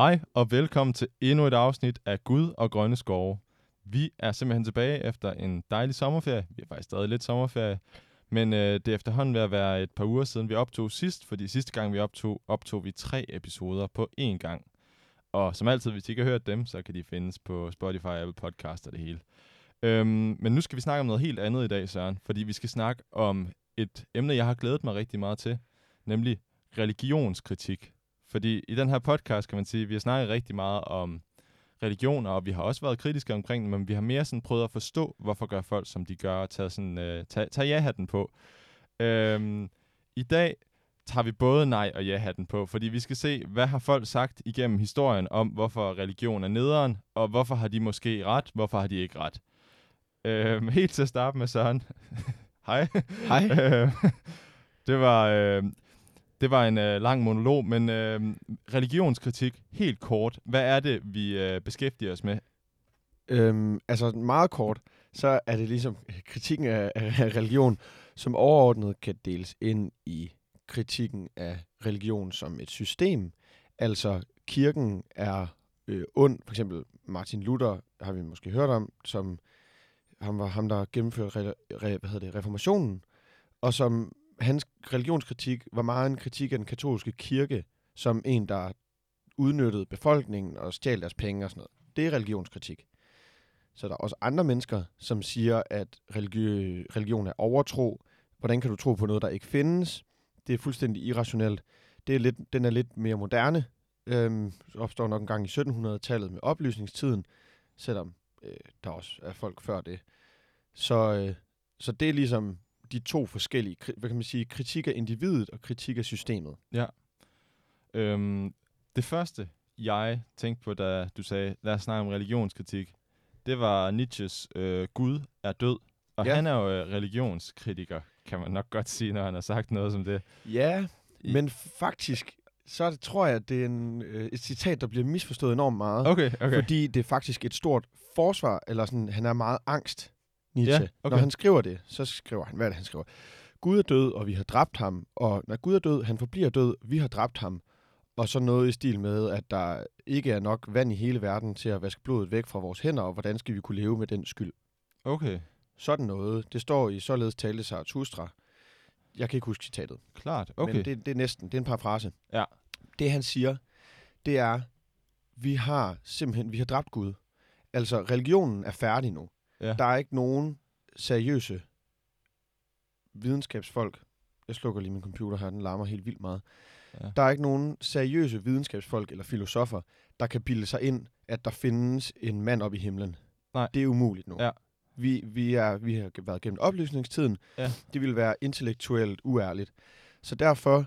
Hej og velkommen til endnu et afsnit af Gud og Grønne Skove. Vi er simpelthen tilbage efter en dejlig sommerferie. Vi er faktisk stadig lidt sommerferie. Men øh, det er efterhånden ved at være et par uger siden, vi optog sidst, fordi sidste gang vi optog, optog vi tre episoder på én gang. Og som altid, hvis I ikke har hørt dem, så kan de findes på Spotify, Apple Podcast og det hele. Øhm, men nu skal vi snakke om noget helt andet i dag, Søren. Fordi vi skal snakke om et emne, jeg har glædet mig rigtig meget til. Nemlig religionskritik. Fordi i den her podcast, kan man sige, vi har snakket rigtig meget om religioner, og vi har også været kritiske omkring det, men vi har mere sådan prøvet at forstå, hvorfor gør folk, som de gør, og tage, sådan, øh, tage, tage ja-hatten på. Øhm, I dag tager vi både nej og ja-hatten på, fordi vi skal se, hvad har folk sagt igennem historien om, hvorfor religion er nederen, og hvorfor har de måske ret, hvorfor har de ikke ret. Øhm, helt til at starte med Søren. Hej. Hej. Øh, det var... Øh, det var en øh, lang monolog, men øh, religionskritik, helt kort. Hvad er det, vi øh, beskæftiger os med? Øhm, altså meget kort, så er det ligesom kritikken af, af religion, som overordnet kan deles ind i kritikken af religion som et system. Altså kirken er øh, ond, for eksempel Martin Luther har vi måske hørt om, som han var ham, der gennemførte re, re, hvad hedder det, reformationen, og som hans religionskritik var meget en kritik af den katolske kirke, som en, der udnyttede befolkningen og stjal deres penge og sådan noget. Det er religionskritik. Så der er også andre mennesker, som siger, at religi- religion er overtro. Hvordan kan du tro på noget, der ikke findes? Det er fuldstændig irrationelt. Det er lidt, den er lidt mere moderne. Øhm, opstår nok en gang i 1700-tallet med oplysningstiden, selvom øh, der også er folk før det. Så, øh, så det er ligesom de to forskellige, hvad kan man sige, kritik af individet og kritik af systemet. Øhm, det første, jeg tænkte på, da du sagde, lad os snakke om religionskritik, det var Nietzsches øh, Gud er død. Og ja. Ja. han er jo øh, religionskritiker, kan man nok godt sige, når han har sagt noget som det. Ja, I- men faktisk, så det, tror jeg, at det er en, øh, et citat, der bliver misforstået enormt meget. Okay, okay. Fordi det er faktisk et stort forsvar, eller sådan, han er meget angst, Nietzsche. Ja, okay. Når han skriver det, så skriver han, hvad er det, han skriver? Gud er død, og vi har dræbt ham. Og når Gud er død, han forbliver død, vi har dræbt ham. Og så noget i stil med, at der ikke er nok vand i hele verden til at vaske blodet væk fra vores hænder, og hvordan skal vi kunne leve med den skyld? Okay, Sådan noget. Det står i således tale Zarathustra. Jeg kan ikke huske citatet. klart. Okay. Men det, det er næsten, det er en parafrase. Ja. Det han siger, det er, vi har simpelthen, vi har dræbt Gud. Altså, religionen er færdig nu. Ja. Der er ikke nogen seriøse videnskabsfolk. Jeg slukker lige min computer her, den larmer helt vildt meget. Ja. Der er ikke nogen seriøse videnskabsfolk eller filosofer, der kan bilde sig ind, at der findes en mand op i himlen. Nej. Det er umuligt nu. Ja. Vi, vi, er, vi har været gennem oplysningstiden. Ja. Det ville være intellektuelt uærligt. Så derfor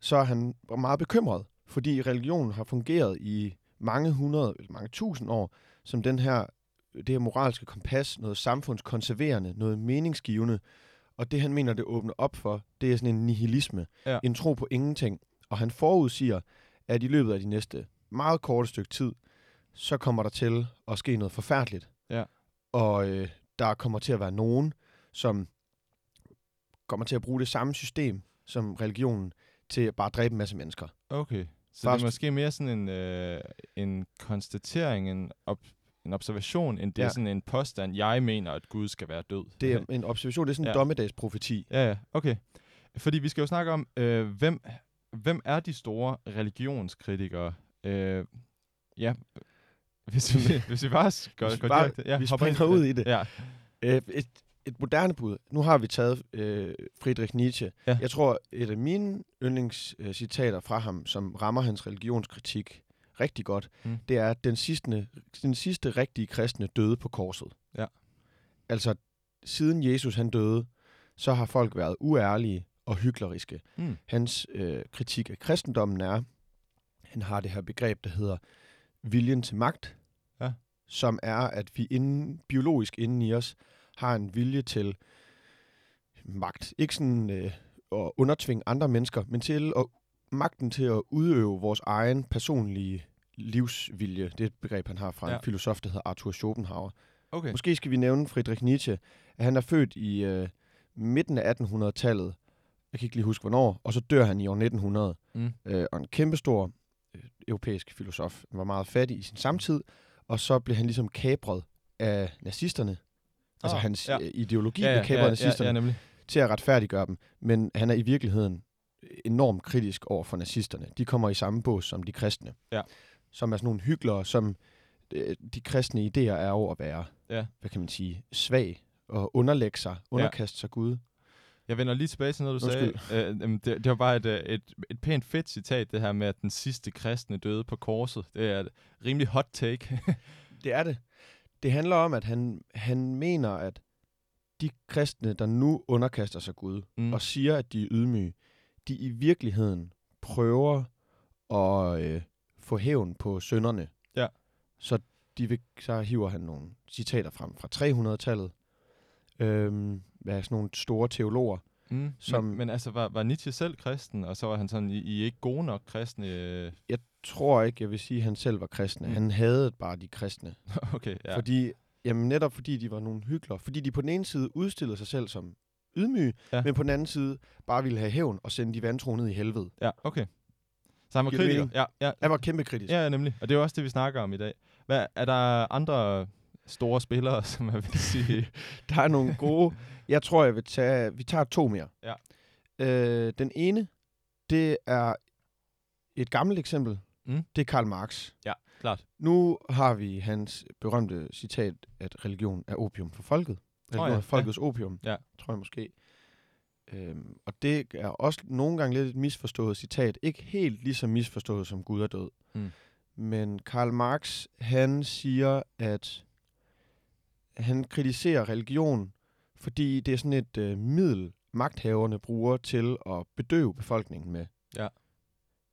så er han meget bekymret, fordi religionen har fungeret i mange hundrede, eller mange tusind år, som den her, det her moralske kompas, noget samfundskonserverende, noget meningsgivende. Og det, han mener, det åbner op for, det er sådan en nihilisme. Ja. En tro på ingenting. Og han forudsiger, at i løbet af de næste meget korte stykke tid, så kommer der til at ske noget forfærdeligt. Ja. Og øh, der kommer til at være nogen, som kommer til at bruge det samme system som religionen til at bare dræbe en masse mennesker. Okay. Så Bare det er måske mere sådan en, øh, en konstatering, en, op, en observation, end det er Ja. sådan en påstand, jeg mener, at Gud skal være død. Det er en observation, det er sådan en Ja. dommedagsprofeti. Ja, ja, okay. Fordi vi skal jo snakke om, øh, hvem, hvem er de store religionskritikere? Øh, ja, hvis vi, hvis vi bare går, Hvis vi bare- direkte... Ja, vi springer ud i det. Ja, Øh, et, et moderne bud. Nu har vi taget øh, Friedrich Nietzsche. Ja. Jeg tror, et af mine yndlingscitater fra ham, som rammer hans religionskritik rigtig godt, Mm. det er, at den sidste, den sidste rigtige kristne døde på korset. Ja. Altså, siden Jesus han døde, så har folk været uærlige og hykleriske. mm. Hans øh, kritik af kristendommen er, han har det her begreb, der hedder viljen til magt, Ja. som er, at vi inden, biologisk inden i os har en vilje til magt. Ikke sådan øh, at undertvinge andre mennesker, men til at, magten til at udøve vores egen personlige livsvilje. Det er et begreb, han har fra Ja. en filosof, der hedder Arthur Schopenhauer. Okay. Måske skal vi nævne Friedrich Nietzsche, at han er født i øh, midten af 1800-tallet. Jeg kan ikke lige huske, hvornår. Og så dør han i år 1900. Mm. Øh, og en kæmpestor øh, europæisk filosof. Han var meget fattig i sin samtid, og så blev han ligesom kapret af nazisterne. Altså Ah, hans ja. ja. ideologi ja, blev ja, kapret af ja, ja, nazisterne ja, nemlig. til at retfærdiggøre dem. Men han er i virkeligheden enormt kritisk over for nazisterne. De kommer i samme bås som de kristne. Ja. Som er sådan nogle hyggelere, som øh, de kristne idéer er jo at være, Ja. hvad kan man sige, svag og underlægge sig, underkaste sig Gud. Jeg vender lige tilbage til noget, du Undskyld. sagde. Øh, det, det var bare et, øh, et, et pænt fedt citat, det her med, at den sidste kristne døde på korset. Det er et rimelig hot take. Det er det. Det handler om, at han, han mener, at de kristne, der nu underkaster sig Gud, Mm. og siger, at de er ydmyge, de i virkeligheden prøver at øh, få hævn på sønderne. Ja. Så, de vil, så hiver han nogle citater frem fra 300-tallet, øhm, af sådan nogle store teologer. Mm. Som- Men, men altså, var, var Nietzsche selv kristen, og så var han sådan, I, I er ikke gode nok kristne? øh, Jeg tror ikke, jeg vil sige, at han selv var kristne. Mm. Han havde bare de kristne. okay, ja. Ja. Fordi, jamen netop fordi de var nogle hyggeler. Fordi de på den ene side udstillede sig selv som ydmyge, Ja. ja. men på den anden side bare ville have hævn og sende de vantro ned i helvede. Ja, okay. Så han var Giver kritiker? Ja, ja, Han var kæmpe kritisk. ja, nemlig. Og det er også det, vi snakker om i dag. Hvad, er der andre store spillere, som jeg vil sige? Der er nogle gode... jeg tror, jeg vil tage... Vi tager to mere. Ja. Øh, den ene, det er et gammelt eksempel. Mm. Det er Karl Marx. Klart. Nu har vi hans berømte citat, at religion er opium for folket. Religion ja, er folkets opium, Ja. tror jeg måske. Øhm, og det er også nogle gange lidt et misforstået citat. Ikke helt lige så misforstået som Gud er død. Mm. Men Karl Marx, han siger, at han kritiserer religion, fordi det er sådan et øh, middel, magthaverne bruger til at bedøve befolkningen med. Ja.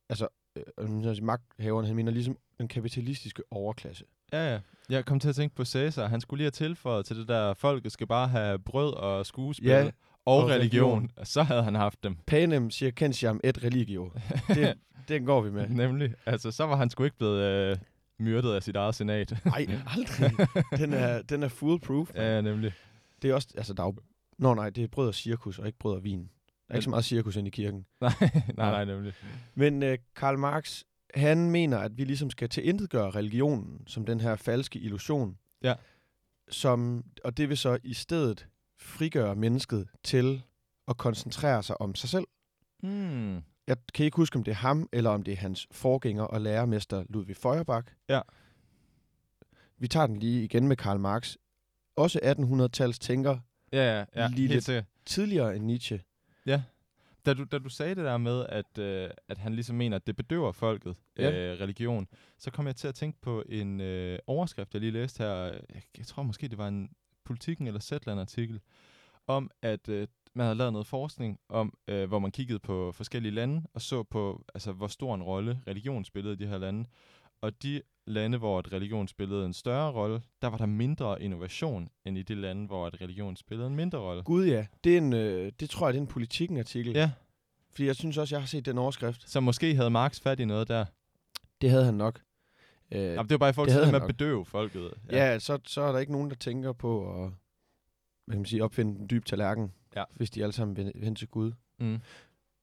Altså, øh, magthaverne, han mener ligesom den kapitalistiske overklasse. Ja, ja. Jeg kom til at tænke på Cæsar. Han skulle lige have tilføjet til det der, folket skal bare have brød og skuespil Ja, og, og religion. religion. Så havde han haft dem. Panem circensiam et religio. Det, den går vi med. Nemlig. Altså, så var han sgu ikke blevet øh, myrdet af sit eget senat. Nej, aldrig. Den er, den er foolproof. ja, ja, nemlig. Det er også, altså der er jo, Nå nej, det er brød og cirkus, og ikke brød og vin. Der er ikke så meget cirkus ind i kirken. Nej, nej, nej, nemlig. Men øh, Karl Marx, han mener, at vi ligesom skal tilintetgøre religionen som den her falske illusion. Ja. Som, og det vil så i stedet frigøre mennesket til at koncentrere sig om sig selv. Hmm. Jeg kan ikke huske, om det er ham, eller om det er hans forgænger og lærermester Ludwig Feuerbach. Ja. Vi tager den lige igen med Karl Marx. Også 1800-tals tænker, Ja, ja, ja. Lige helt lidt- sikkert. tidligere end Nietzsche. Ja. Da du, da du sagde det der med, at, øh, at han ligesom mener, at det bedøver folket, Ja. øh, religion, så kom jeg til at tænke på en øh, overskrift, jeg lige læste her. Jeg, jeg tror måske, det var en Politiken eller Zetland-artikel, om at øh, man havde lavet noget forskning om, øh, hvor man kiggede på forskellige lande og så på, altså, hvor stor en rolle religion spillede i de her lande. Og de lande, hvor et religion spillede en større rolle, der var der mindre innovation, end i de lande, hvor et religion spillede en mindre rolle. Gud ja, det, er en, øh, det tror jeg, det er en politikken-artikel. Ja, Fordi jeg synes også, jeg har set den overskrift. så måske havde Marx fat i noget der. Det havde han nok. Øh, Jamen, det var bare i forhold til det med at bedøve folket. ja, ja så, så er der ikke nogen, der tænker på at hvad kan man sige, opfinde den dybe tallerken, Ja. hvis de alle sammen vil hen til Gud. Mm.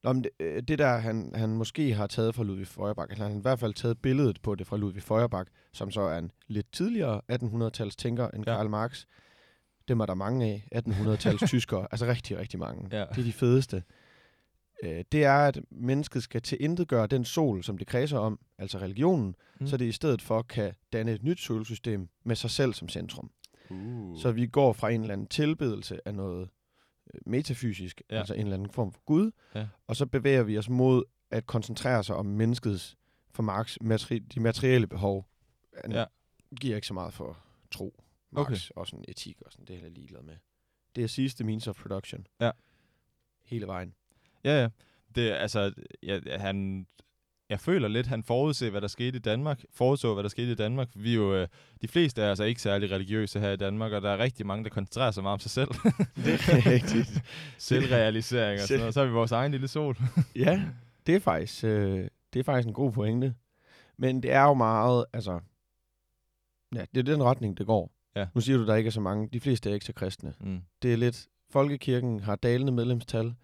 Nå, men det, øh, det der, han, han måske har taget fra Ludwig Feuerbach, eller han har i hvert fald taget billedet på det fra Ludwig Feuerbach, som så er en lidt tidligere 1800-tals tænker end Ja. Karl Marx. Dem er der mange af, 1800-tals tyskere, altså rigtig, rigtig mange. Ja. Det er de fedeste. Øh, det er, at mennesket skal tilintetgøre den sol, som det kredser om, altså religionen, Mm. så det i stedet for kan danne et nyt solsystem med sig selv som centrum. Uh. Så vi går fra en eller anden tilbedelse af noget metafysisk, Ja. altså en eller anden form for Gud, Ja. og så bevæger vi os mod at koncentrere sig om menneskets, for Marx, materi- de materielle behov. Han Ja. giver ikke så meget for tro. Marx Okay. og sådan etik og sådan, det er jeg ligeglad med. Det er sidste means of production. Ja. Hele vejen. Ja, ja. Det, altså, ja, han, jeg føler lidt, han forudser, hvad der skete i Danmark. Forudså, hvad der skete i Danmark. Vi er jo, øh, de fleste er ikke særlig religiøse her i Danmark, og der er rigtig mange, der koncentrerer sig meget om sig selv. Det er rigtigt. Selvrealisering og sådan noget. Så er vi vores egen lille sol. Ja, det er faktisk, øh, det er faktisk en god pointe. Men det er jo meget, altså... Ja, det er den retning, det går. Ja. Nu siger du, der ikke er så mange. De fleste er ikke så kristne. Mm. Det er lidt... Folkekirken har dalende medlemstal.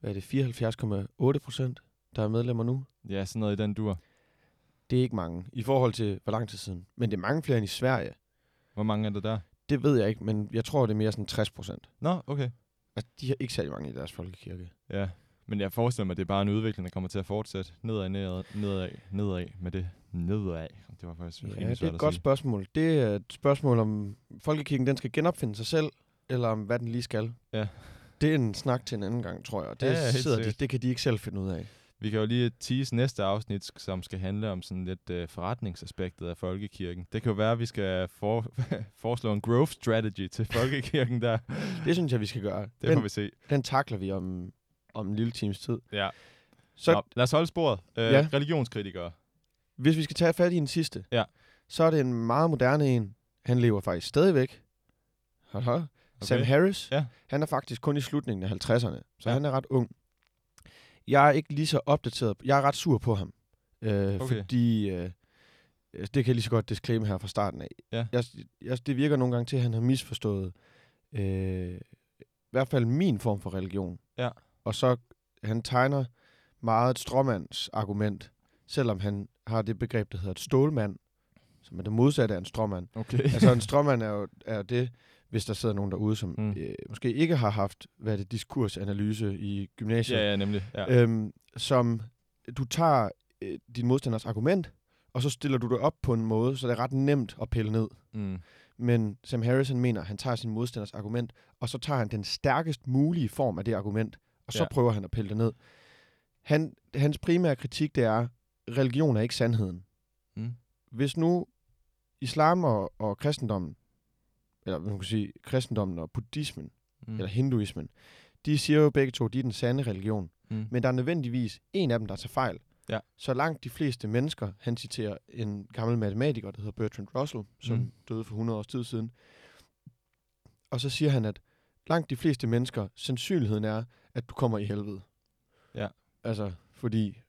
Hvad er det? 74,8 procent, der er medlemmer nu. Ja, sådan noget i den dur. Det er ikke mange, i forhold til hvor lang tid siden. Men det er mange flere end i Sverige. Hvor mange er der der? Det ved jeg ikke, men jeg tror, det er mere sådan 60 procent. Nå, okay. Altså, de har ikke særlig mange i deres folkekirke. Ja, men jeg forestiller mig, at det er bare en udvikling, der kommer til at fortsætte nedad, nedad, nedad, nedad med det. Nedad. Det var faktisk Ja, det er et godt sige. spørgsmål. Det er et spørgsmål om folkekirken, den skal genopfinde sig selv, eller om hvad den lige skal. Ja. Det er en snak til en anden gang, tror jeg. Det, Ja, sidder de, det kan de ikke selv finde ud af. Vi kan jo lige tease næste afsnit, som skal handle om sådan lidt uh, forretningsaspektet af folkekirken. Det kan jo være, at vi skal for, foreslå en growth strategy til folkekirken der. Det synes jeg, vi skal gøre. Det den, får vi se. den takler vi om, om en lille times tid. Ja. Så Nå, lad os holde sporet. Uh, Ja. Religionskritikere. hvis vi skal tage fat i den sidste, Ja. så er det en meget moderne en. Han lever faktisk stadigvæk. Hold hold. Okay. Sam Harris. Ja. Han er faktisk kun i slutningen af 50'erne, så ja. han er ret ung. Jeg er ikke lige så opdateret. Jeg er ret sur på ham. Øh, Okay. Fordi, øh, det kan jeg lige så godt disclaimer her fra starten af. Ja. Jeg, jeg, det virker nogle gange til, at han har misforstået øh, i hvert fald min form for religion. Ja. Og så, han tegner meget et stråmands argument, selvom han har det begreb, der hedder et stålmand, som er det modsatte af en stråmand. Okay. altså en stråmand er jo er det, hvis der sidder nogen derude, som Mm. øh, måske ikke har haft hvad er det, diskursanalyse i gymnasiet, ja, ja, nemlig. Ja. øhm, som du tager øh, din modstanders argument, og så stiller du det op på en måde, så det er ret nemt at pille ned. Mm. Men Sam Harrison mener, at han tager sin modstanders argument, og så tager han den stærkest mulige form af det argument, og så ja. prøver han at pille det ned. Han, hans primære kritik, det er, religion er ikke sandheden. Mm. Hvis nu islam og, og kristendommen, eller man kan sige kristendommen og buddhismen, Mm. eller hinduismen, de siger jo begge to, de er den sande religion. Mm. Men der er nødvendigvis en af dem, der tager fejl. Ja. Så langt de fleste mennesker, han citerer en gammel matematiker, der hedder Bertrand Russell, som Mm. døde for 100 års tid siden. Og så siger han, at langt de fleste mennesker, sandsynligheden er, at du kommer i helvede. Ja. Altså, fordi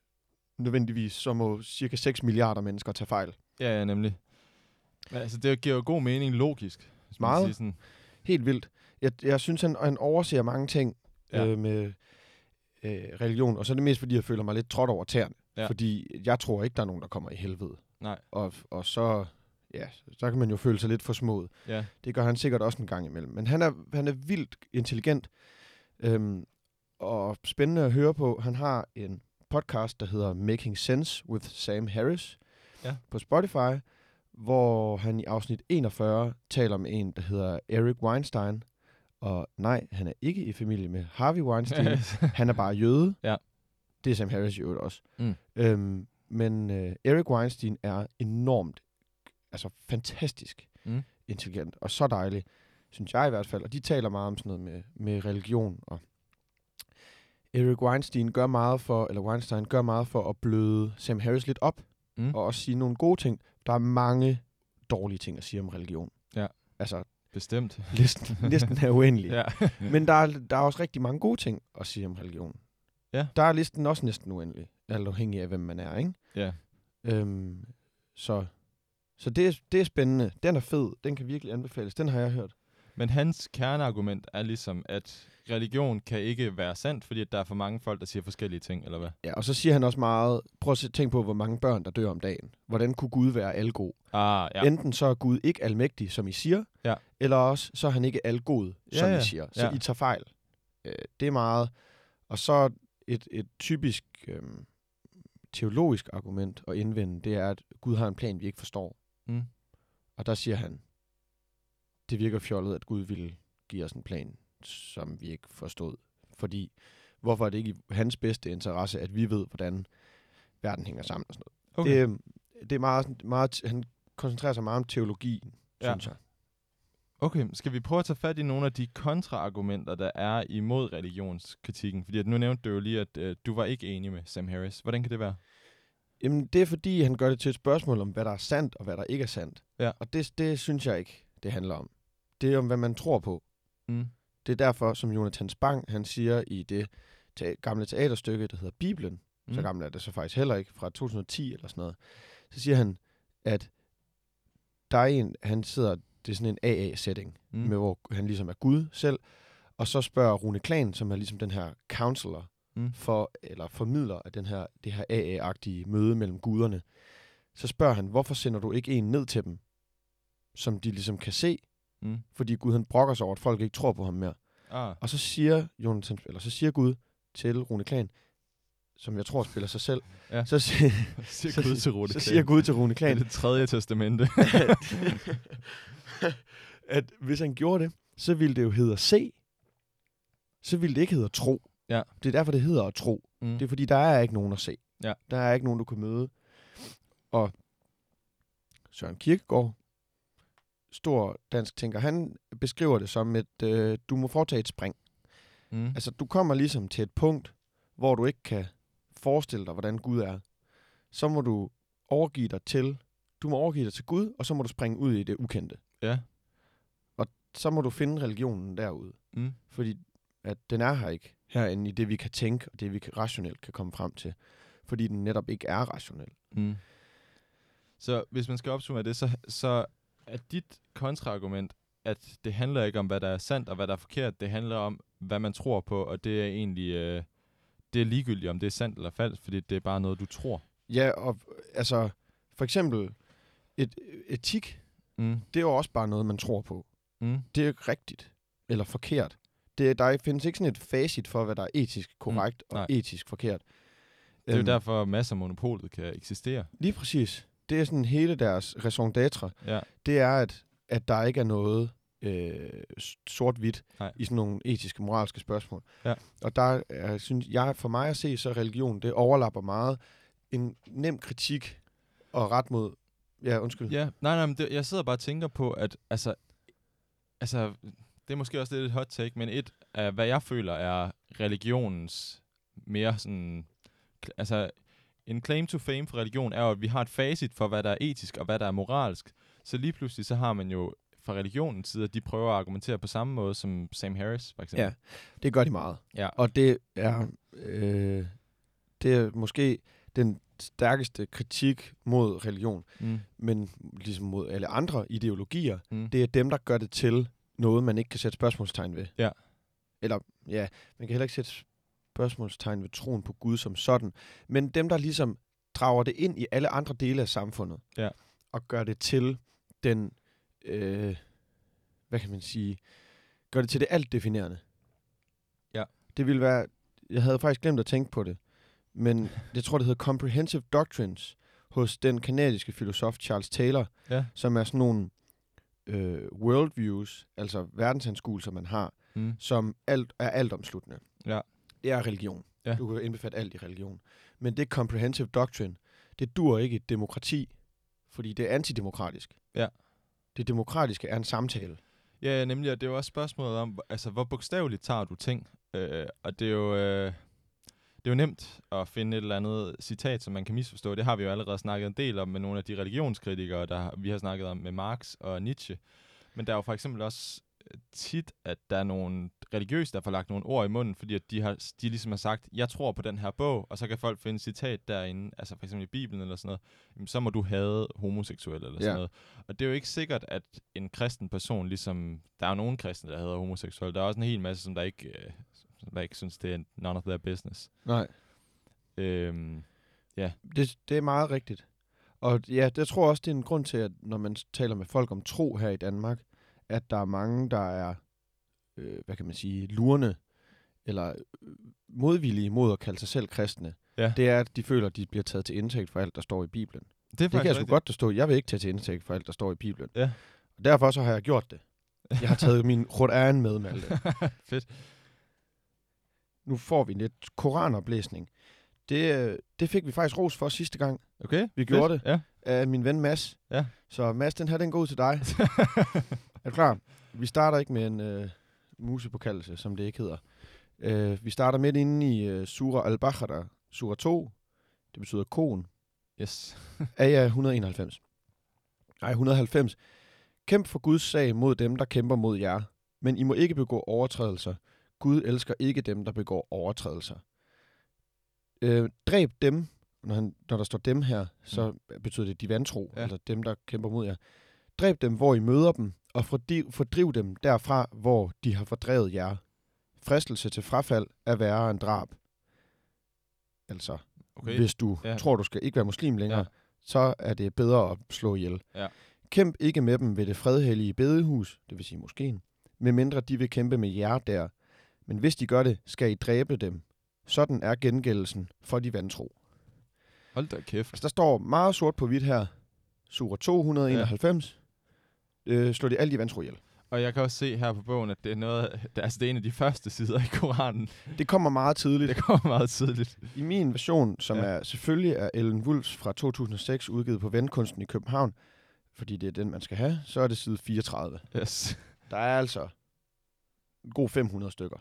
nødvendigvis så må cirka 6 milliarder mennesker tage fejl. Ja, ja, nemlig. Altså, det giver jo god mening logisk. Meget. siger sådan, Helt vildt. Jeg, jeg synes, han, han overser mange ting Ja. øh, med øh, religion, og så er det mest, fordi jeg føler mig lidt trådt over tæerne. Ja. Fordi jeg tror ikke, der er nogen, der kommer i helvede. Nej. Og, og så, ja, så kan man jo føle sig lidt forsmået. ja, Det gør han sikkert også en gang imellem. Men han er, han er vildt intelligent øhm, og spændende at høre på. Han har en podcast, der hedder Making Sense with Sam Harris Ja. på Spotify, hvor han i afsnit 41 taler om en, der hedder Eric Weinstein. Og nej, han er ikke i familie med Harvey Weinstein. han er bare jøde. Ja. Det er Sam Harris i øvrigt også. Mm. Øhm, men øh, Eric Weinstein er enormt, altså fantastisk Mm. intelligent, og så dejlig, synes jeg i hvert fald. Og de taler meget om sådan noget med, med religion. Og Eric Weinstein gør meget for, eller Weinstein gør meget for at bløde Sam Harris lidt op, Mm. og også sige nogle gode ting. Der er mange dårlige ting at sige om religion. Ja. Altså, Bestemt. listen, listen er uendelig. ja. Men der er, der er også rigtig mange gode ting at sige om religion. Ja. Der er listen også næsten uendelig, alt afhængig af, hvem man er, ikke? ja. Øhm, så så det, er, det er spændende. Den er fed. Den kan virkelig anbefales. Den har jeg hørt. Men hans kerneargument er ligesom, at religion kan ikke være sandt, fordi at der er for mange folk, der siger forskellige ting, eller hvad? Ja, og så siger han også meget, prøv at se- tænk på, hvor mange børn, der dør om dagen. Hvordan kunne Gud være algod? Ah, ja. Ja. Enten så er Gud ikke almægtig, som I siger, Ja. eller også så er han ikke algod, Ja, som ja. I siger. Så Ja. I tager fejl. Øh, det er meget. Og så et, et typisk øh, teologisk argument at indvende, det er, at Gud har en plan, vi ikke forstår. Mm. Og der siger han, det virker fjollet, at Gud ville give os en plan, som vi ikke forstod. Fordi, hvorfor er det ikke i hans bedste interesse, at vi ved, hvordan verden hænger sammen og sådan noget. Okay. Det, det er meget, meget, han koncentrerer sig meget om teologi, Ja. ja. synes jeg. Okay, skal vi prøve at tage fat i nogle af de kontraargumenter, der er imod religionskritikken? Fordi at nu nævnte du jo lige, at øh, du var ikke enig med Sam Harris. Hvordan kan det være? Jamen, det er fordi, han gør det til et spørgsmål om, hvad der er sandt og hvad der ikke er sandt. Ja. Og det, det synes jeg ikke, det handler om. Det er om, hvad man tror på. Mm. Det er derfor, som Jonathan Spang, han siger i det te- gamle teaterstykke, der hedder Bibelen, mm. så gammel er det så faktisk heller ikke, fra 2010 eller sådan noget, så siger han, at der er en, han sidder, det er sådan en AA-setting, Mm. med hvor han ligesom er Gud selv, og så spørger Rune Klan, som er ligesom den her counselor, Mm. for, eller formidler af den her, det her AA-agtige møde mellem guderne, så spørger han, hvorfor sender du ikke en ned til dem, som de ligesom kan se, Mm. fordi Gud han brokker sig over, at folk ikke tror på ham mere. Ah. Og så siger, Jonathan, eller så siger Gud til Rune Klan, som jeg tror spiller sig selv, Ja. så, siger, Siger så, Gud til Rune så Klan. siger Gud til Rune Det er Klan, det tredje testamente. at, at hvis han gjorde det, så ville det jo hedde at se. Så ville det ikke hedde at tro. Ja. Det er derfor, det hedder at tro. mm. Det er fordi, der er ikke nogen at se. Ja. Der er ikke nogen, du kan møde. Og Søren Kierkegaard, stor dansk tænker, han beskriver det som et, øh, du må foretage et spring. Mm. Altså, du kommer ligesom til et punkt, hvor du ikke kan forestille dig, hvordan Gud er. Så må du overgive dig til, du må overgive dig til Gud, og så må du springe ud i det ukendte. Ja. Så må du finde religionen derude. Mm. Fordi at den er her ikke herinde i det, vi kan tænke, og det, vi kan, rationelt kan komme frem til. Fordi den netop ikke er rationel. Mm. Så hvis man skal opsummere det, så, så er dit kontraargument, at det handler ikke om, hvad der er sandt og hvad der er forkert. Det handler om, hvad man tror på, og det er egentlig øh, det er ligegyldigt, om det er sandt eller falsk, fordi det er bare noget, du tror. Ja, og altså, for eksempel, et, etik, Mm. det er jo også bare noget, man tror på. Mm. Det er jo ikke rigtigt eller forkert. Det, der findes ikke sådan et facit for, hvad der er etisk korrekt mm, og nej. etisk forkert. Det er jo Øhm, derfor, masser af monopolet kan eksistere. Lige præcis. Det er sådan hele deres raison d'être. Ja. Det er, at, at der ikke er noget øh, sort-hvidt i sådan nogle etiske, moralske spørgsmål. Ja. Og der er, synes jeg, for mig at se, så religion, det overlapper meget en nem kritik og ret mod... Ja, undskyld. Ja, nej, nej, men det, jeg sidder bare og tænker på, at altså, altså, det er måske også lidt et hot take, men et af, hvad jeg føler er religionens mere sådan, altså, en claim to fame for religion er jo, at vi har et facit for, hvad der er etisk og hvad der er moralsk. Så lige pludselig, så har man jo fra religionens side, at de prøver at argumentere på samme måde som Sam Harris, for eksempel. Ja, det gør de meget. Ja. Og det er, øh, det er måske den stærkeste kritik mod religion, Mm. men ligesom mod alle andre ideologier, Mm. det er dem, der gør det til noget, man ikke kan sætte spørgsmålstegn ved. Ja. Eller, ja, man kan heller ikke sætte spørgsmålstegn ved troen på Gud som sådan, men dem, der ligesom drager det ind i alle andre dele af samfundet, Ja. og gør det til den, øh, hvad kan man sige, gør det til det alt definerende. Ja. Det ville være, jeg havde faktisk glemt at tænke på det, men jeg tror, det hedder Comprehensive Doctrines hos den kanadiske filosof Charles Taylor, Ja. som er sådan nogle øh, worldviews, altså verdensanskuelser, man har, Mm. som alt, er altomsluttende. Ja. Det er religion. Ja. Du kan indbefatte alt i religion. Men det comprehensive doctrine, det dur ikke et demokrati, fordi det er antidemokratisk. Ja. Det demokratiske er en samtale. Ja, nemlig, og det er jo også spørgsmålet om, altså, hvor bogstaveligt tager du ting? Øh, og det er jo... Øh, det er jo nemt at finde et eller andet citat, som man kan misforstå. Det har vi jo allerede snakket en del om med nogle af de religionskritikere, der vi har snakket om med Marx og Nietzsche. Men der er jo for eksempel også tit, at der er nogle religiøse, der får lagt nogle ord i munden, fordi at de, har, de ligesom har sagt, jeg tror på den her bog, og så kan folk finde et citat derinde, altså for eksempel i Bibelen eller sådan noget, jamen, så må du have homoseksuelle eller sådan Ja. noget. Og det er jo ikke sikkert, at en kristen person, ligesom, der er jo nogle kristne, der hedder homoseksuelle, der er også en hel masse, som der ikke, øh, som der ikke synes, det er none of their business. Nej. Øhm, Det, det er meget rigtigt. Og ja, det tror også, det er en grund til, at når man taler med folk om tro her i Danmark, at der er mange, der er, øh, hvad kan man sige, lurende, eller øh, modvillige mod at kalde sig selv kristne. Ja. Det er, at de føler, at de bliver taget til indtægt for alt, der står i Bibelen. det er Det kan jeg sgu godt forstå. Jeg vil ikke tage til indtægt for alt, der står i Bibelen. Ja. Og derfor så har jeg gjort det. Jeg har taget min Quran med, Malte. Fedt. Nu får vi lidt koranoplæsning. Det, øh, det fik vi faktisk ros for sidste gang Okay, Vi fedt. gjorde det. Ja. af min ven Mads. Ja. Så Mads, den her, den går ud til dig. er du klar? Vi starter ikke med en øh, musepåkaldelse, som det ikke hedder. Øh, vi starter midt inde i øh, Surah al-Baqarah, Surah 2. Det betyder kon. yes. Aya 191. Nej, 190. Kæmp for Guds sag mod dem, der kæmper mod jer. Men I må ikke begå overtrædelser. Gud elsker ikke dem, der begår overtrædelser. Øh, dræb dem, når, han, når der står dem her, så betyder det de vantro, Ja. altså dem, der kæmper mod jer. Dræb dem, hvor I møder dem, og fordriv, dem derfra, hvor de har fordrevet jer. Fristelse til frafald er værre end drab. Altså, Okay. hvis du Ja. tror, du skal ikke være muslim længere, ja. så er det bedre at slå ihjel. Ja. Kæmp ikke med dem ved det fredhellige bedehus, det vil sige moskeen, medmindre de vil kæmpe med jer der. Men hvis de gør det, skal I dræbe dem. Sådan er gengældelsen for de vantro. Hold da kæft. Altså, der står meget sort på hvidt her. Sura 291. Øh, slå de alle de vantro ihjel. Og jeg kan også se her på bogen, at det er, noget, det, altså det er en af de første sider i Koranen. Det kommer meget tidligt. Det kommer meget tidligt. I min version, som Ja. er selvfølgelig er Ellen Wulfs fra 2006, udgivet på Vendkunsten i København, fordi det er den, man skal have, så er det side 34. Yes. Der er altså en god 500 stykker.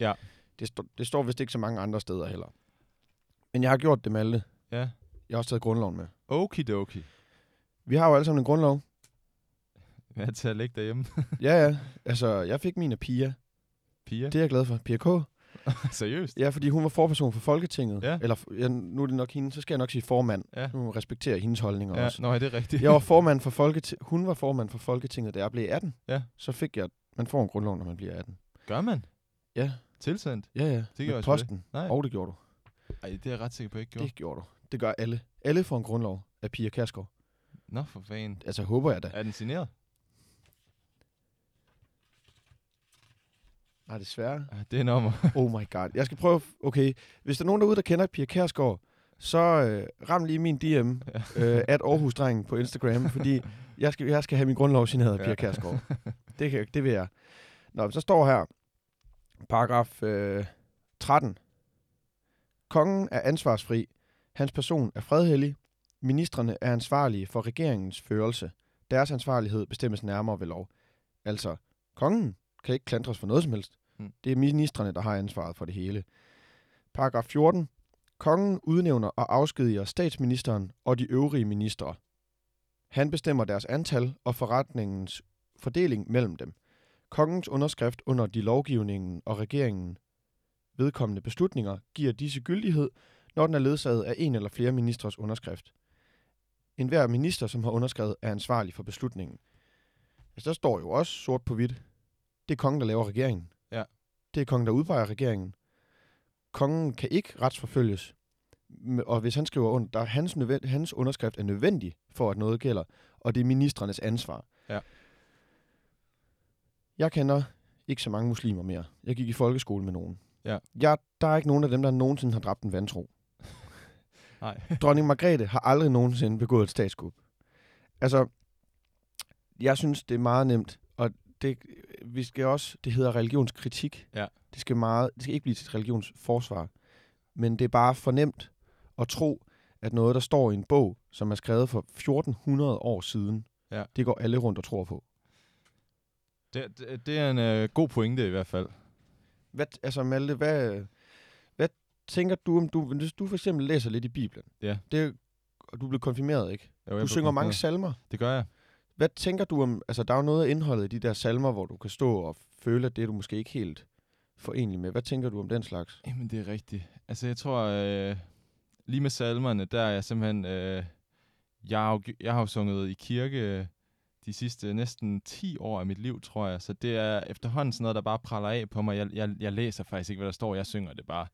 Ja. Det, sto- det står vist ikke så mange andre steder heller. Men jeg har gjort det, Malte. Ja. Jeg har også taget grundloven med. Okidoki. Vi har jo alle sammen en grundlov. Jeg er til at ligge derhjemme. Ja, ja. Altså, jeg fik min af Pia. Pia. Det er jeg glad for. Pia K. Seriøst? Ja, fordi hun var forperson for Folketinget. Ja. Eller, ja, nu er det nok hende, så skal jeg nok sige formand. Ja. Nu respekterer hendes holdninger Ja, også. nå, er det rigtigt? Jeg var formand for Folketinget. Hun var formand for Folketinget, da jeg blev 18. Ja. Så fik jeg... Man får en grundlov, når man bliver 18. Gør man? Ja. Tilsendt? Ja, ja. jeg sgu posten. Nej. Og det gjorde du. Ej, det er jeg ret sikker på, jeg ikke gjorde. Det gjorde du. Det gør alle. Alle får en grundlov af Pia Kærsgaard. Nå, for fanden. Altså, håber jeg da. Er den signeret? Nej, desværre. Ja, det er nummer. Oh my god. Jeg skal prøve... Okay, hvis der er nogen derude, der kender Pia Kærsgaard, så øh, ram lige min DM, øh, at Aarhus-drengen på Instagram, fordi jeg skal, jeg skal have min grundlov signeret af Pia Ja. Kærsgaard. Det, kan, det vil jeg. Nå, så står her, paragraf øh, 13. Kongen er ansvarsfri. Hans person er fredhellig. Ministrene er ansvarlige for regeringens førelse. Deres ansvarlighed bestemmes nærmere ved lov. Altså, kongen kan ikke klandres for noget som helst. Mm. Det er ministrene, der har ansvaret for det hele. Paragraf 14. Kongen udnævner og afskediger statsministeren og de øvrige ministre. Han bestemmer deres antal og forretningens fordeling mellem dem. Kongens underskrift under de lovgivningen og regeringen vedkommende beslutninger giver disse gyldighed, når den er ledsaget af en eller flere ministres underskrift. En hver minister, som har underskrevet, er ansvarlig for beslutningen. Altså, der står jo også sort på hvidt. Det er kongen, der laver regeringen. Ja. Det er kongen, der udpeger regeringen. Kongen kan ikke retsforfølges. Og hvis han skriver under, der er hans, nødvend- hans underskrift er nødvendig for, at noget gælder, og det er ministrenes ansvar. Ja. Jeg kender ikke så mange muslimer mere. Jeg gik i folkeskole med nogen. Ja. Jeg, der er ikke nogen af dem, der nogensinde har dræbt en vantro. Nej. Dronning Margrethe har aldrig nogensinde begået et statskup. Altså, jeg synes, det er meget nemt, og det, vi skal også, det hedder religionskritik. Ja. Det skal, meget, det skal ikke blive til et religionsforsvar. Men det er bare for nemt at tro, at noget, der står i en bog, som er skrevet for 1400 år siden, Ja. det går alle rundt og tror på. Det, det, det er en øh, god pointe i hvert fald. Hvad, altså Malte, hvad, hvad tænker du om, du, hvis du for eksempel læser lidt i Bibelen, Ja. det, og du blev konfirmeret, ikke? Jo, Du synger mange salmer. Det gør jeg. Hvad tænker du om, altså der er jo noget af indholdet i de der salmer, hvor du kan stå og føle, at det er du måske ikke helt forenlig med. Hvad tænker du om den slags? Jamen, det er rigtigt. Altså, jeg tror, øh, lige med salmerne, der er jeg simpelthen... Øh, jeg, har jeg har jo sunget i kirke øh, de sidste næsten 10 år af mit liv, tror jeg. Så det er efterhånden sådan noget, der bare praller af på mig. Jeg, jeg, jeg læser faktisk ikke, hvad der står. Jeg synger det bare.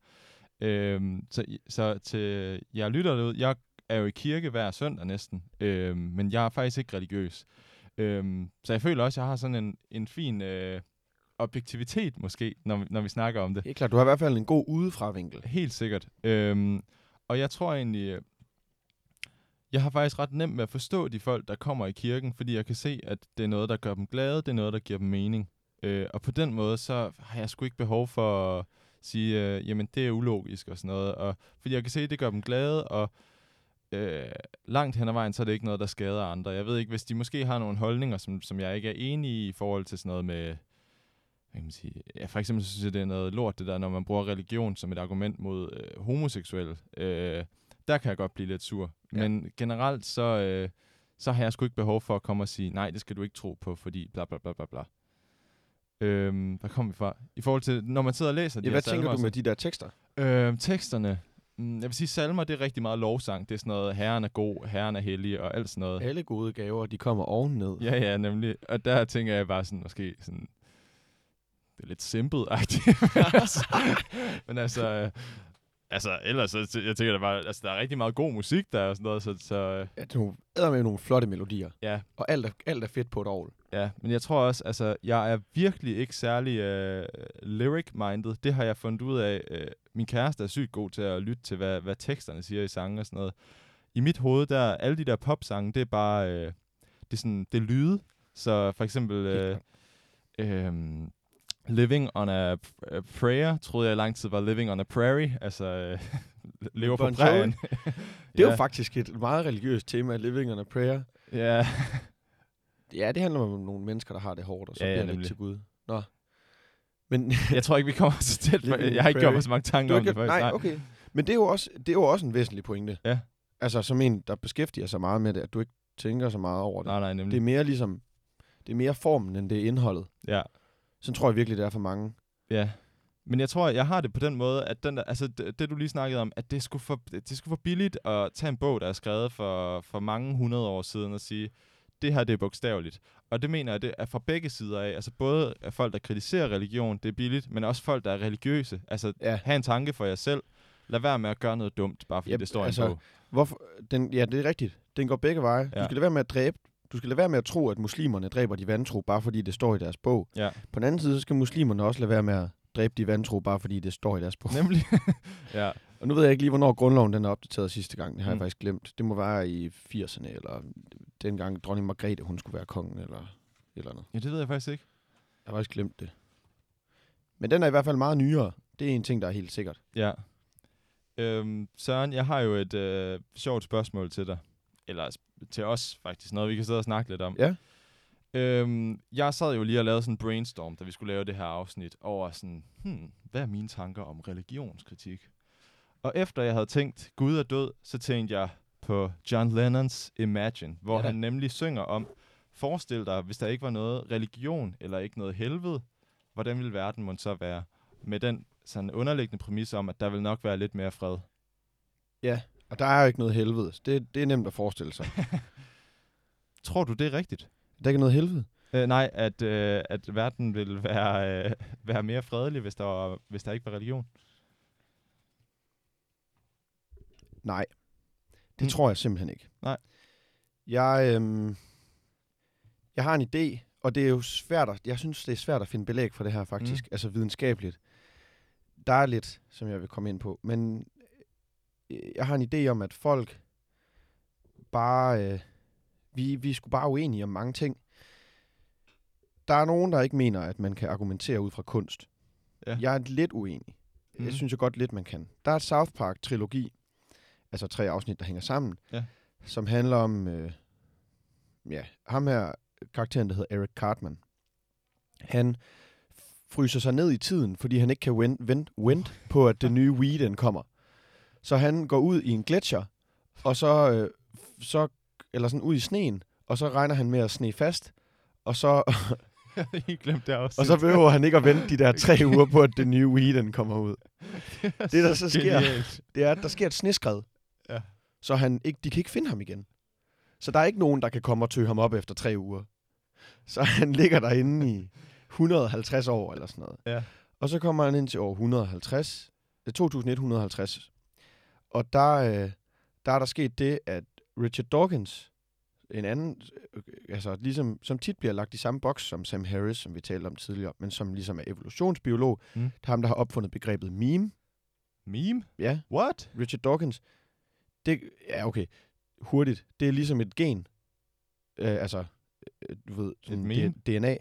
Øhm, så, så til jeg lytter ud. jeg er jo i kirke hver søndag næsten, øhm, men jeg er faktisk ikke religiøs. Øhm, så jeg føler også, at jeg har sådan en, en fin øh, objektivitet måske, når, når vi snakker om det. Helt klart, du har i hvert fald en god udefra-vinkel. Helt sikkert. Øhm, og jeg tror egentlig, øh, jeg har faktisk ret nemt med at forstå de folk, der kommer i kirken, fordi jeg kan se, at det er noget, der gør dem glade, det er noget, der giver dem mening. Øh, og på den måde, så har jeg sgu ikke behov for at sige, øh, jamen det er ulogisk og sådan noget. Og, fordi jeg kan se, at det gør dem glade, og øh, langt hen ad vejen, så er det ikke noget, der skader andre. Jeg ved ikke, hvis de måske har nogle holdninger, som, som jeg ikke er enig i i forhold til sådan noget med, hvad kan man sige, ja, for eksempel så synes jeg, det er noget lort, det der, når man bruger religion som et argument mod øh, homoseksuelle. Øh, der kan jeg godt blive lidt sur. Ja. Men generelt, så, øh, så har jeg sgu ikke behov for at komme og sige, nej, det skal du ikke tro på, fordi bla bla bla bla bla. Øhm, hvad kom vi fra? I forhold til, når man sidder og læser de Ja, her hvad salmer, tænker du med de der tekster? Øh, teksterne. Mm, Jeg vil sige, salmer, det er rigtig meget lovsang. Det er sådan noget, herren er god, herren er hellig og alt sådan noget. Alle gode gaver, de kommer ovenned. Ja, ja, nemlig. Og der tænker jeg bare sådan, måske sådan, det er lidt simpelt agtigt Men altså, øh, altså, ellers, så, jeg tænker, der, var, altså, der er rigtig meget god musik der og sådan noget, så, så øh, Ja, det er med nogle flotte melodier. ja, Og alt er, alt er fedt på et år. Ja, men jeg tror også, altså, jeg er virkelig ikke særlig øh, lyric-minded. Det har jeg fundet ud af. Øh, min kæreste er sygt god til at lytte til, hvad, hvad teksterne siger i sange og sådan noget. I mit hoved, der alle de der popsange, det er bare, øh, det er sådan, det er lyde. Så for eksempel, øh, øh, Living on a a Prayer, troede jeg i lang tid var Living on a Prairie. Altså, øh, lever på Bon prærien. Det er jo faktisk et meget religiøst tema, Living on a Prayer. Ja, Ja, det handler om nogle mennesker, der har det hårdt, og så Ja, ja, ja, bliver lidt til Gud. Nå. Men, jeg tror ikke, vi kommer så tæt. Jeg har ikke gjort mig så mange tanker om det faktisk. nej, okay. Men det er, jo også, det er jo også en væsentlig pointe. Ja. Altså, som en, der beskæftiger sig meget med det, at du ikke tænker så meget over det. Nej, nej, nemlig. Det er mere ligesom, det er mere formen, end det er indholdet. Ja. Sådan tror jeg virkelig, det er for mange. Ja. Men jeg tror, jeg har det på den måde, at den der, altså det, det, du lige snakkede om, at det skulle for, det skulle for billigt at tage en bog, der er skrevet for, for mange hundrede år siden og sige, det her det er bogstaveligt. Og det mener jeg, det er fra begge sider af. Altså både af folk, der kritiserer religion, det er billigt, men også folk, der er religiøse. Altså Ja. have en tanke for jer selv. Lad være med at gøre noget dumt, bare fordi Ja, det står altså, i en bog. Hvorfor, den, ja, det er rigtigt. Den går begge veje. Ja. Du skal lade være med at dræbe. Du skal lade være med at tro, at muslimerne dræber de vantro, bare fordi det står i deres bog. Ja, På den anden side, så skal muslimerne også lade være med at dræbe de vantro, bare fordi det står i deres bog. nemlig. ja. Og nu ved jeg ikke lige, hvornår grundloven den er opdateret sidste gang. Det har mm. jeg faktisk glemt. Det må være i 80'erne, eller dengang dronning Margrethe, hun skulle være kongen, eller et eller andet. ja, det ved jeg faktisk ikke. Jeg har faktisk glemt det. Men den er i hvert fald meget nyere. Det er en ting, der er helt sikkert. Ja. Øhm, Søren, jeg har jo et øh, sjovt spørgsmål til dig. Eller til os faktisk. Noget, vi kan sidde og snakke lidt om. Ja. Øhm, jeg sad jo lige og lavede sådan en brainstorm, da vi skulle lave det her afsnit, over sådan, hmm, hvad er mine tanker om religionskritik? Og efter jeg havde tænkt, Gud er død, så tænkte jeg på John Lennons Imagine, hvor Ja han nemlig synger om, forestil dig, hvis der ikke var noget religion, eller ikke noget helvede, hvordan ville verden må så være? Med den sådan underliggende præmis om, at der vil nok være lidt mere fred. Ja, og der er jo ikke noget helvede. Det, det er nemt at forestille sig. Tror du, det er rigtigt? Der er ikke noget helvede. Øh, nej, at, øh, at verden vil være, øh, være mere fredelig, hvis der, var, hvis der ikke var religion. Nej, det Mm. tror jeg simpelthen ikke. Nej. Jeg, øhm, jeg har en idé, og det er jo svært at, jeg synes, det er svært at finde belæg for det her faktisk, mm. altså videnskabeligt. Der er lidt, som jeg vil komme ind på, men jeg har en idé om, at folk bare, øh, vi, vi er sgu bare uenige om mange ting. Der er nogen, der ikke mener, at man kan argumentere ud fra kunst. Ja. Jeg er lidt uenig. Mm. Mhm. Jeg synes jo godt lidt, man kan. Der er et South Park-trilogi, altså tre afsnit, der hænger sammen, Ja. som handler om, øh, ja, ham her, karakteren, der hedder Eric Cartman. Han fryser sig ned i tiden, fordi han ikke kan vente, vente, vente på, at det nye Wii den kommer. Så han går ud i en gletscher, og så, øh, så eller sådan ud i sneen, og så regner han med at sne fast, og så, Jeg havde helt glemt det også. og så behøver han ikke at vente de der tre uger på, at det nye Wii kommer ud. det, der så sker- det er, at der sker et sneskred. Ja. Så han ikke, de kan ikke finde ham igen. Så der er ikke nogen, der kan komme og tø ham op efter tre uger. Så han ligger derinde i 150 år eller sådan noget. Ja. Og så kommer han ind til år 150, det er 2150. Og der, øh, der er der sket det, at Richard Dawkins, en anden, øh, altså ligesom, som tit bliver lagt i samme boks som Sam Harris, som vi talte om tidligere, men som ligesom er evolutionsbiolog, Mm. det er ham, der har opfundet begrebet meme. Meme? Ja, What? Richard Dawkins, det, ja okay, hurtigt, det er ligesom et gen, øh, altså, øh, du ved, sådan meme? D- DNA,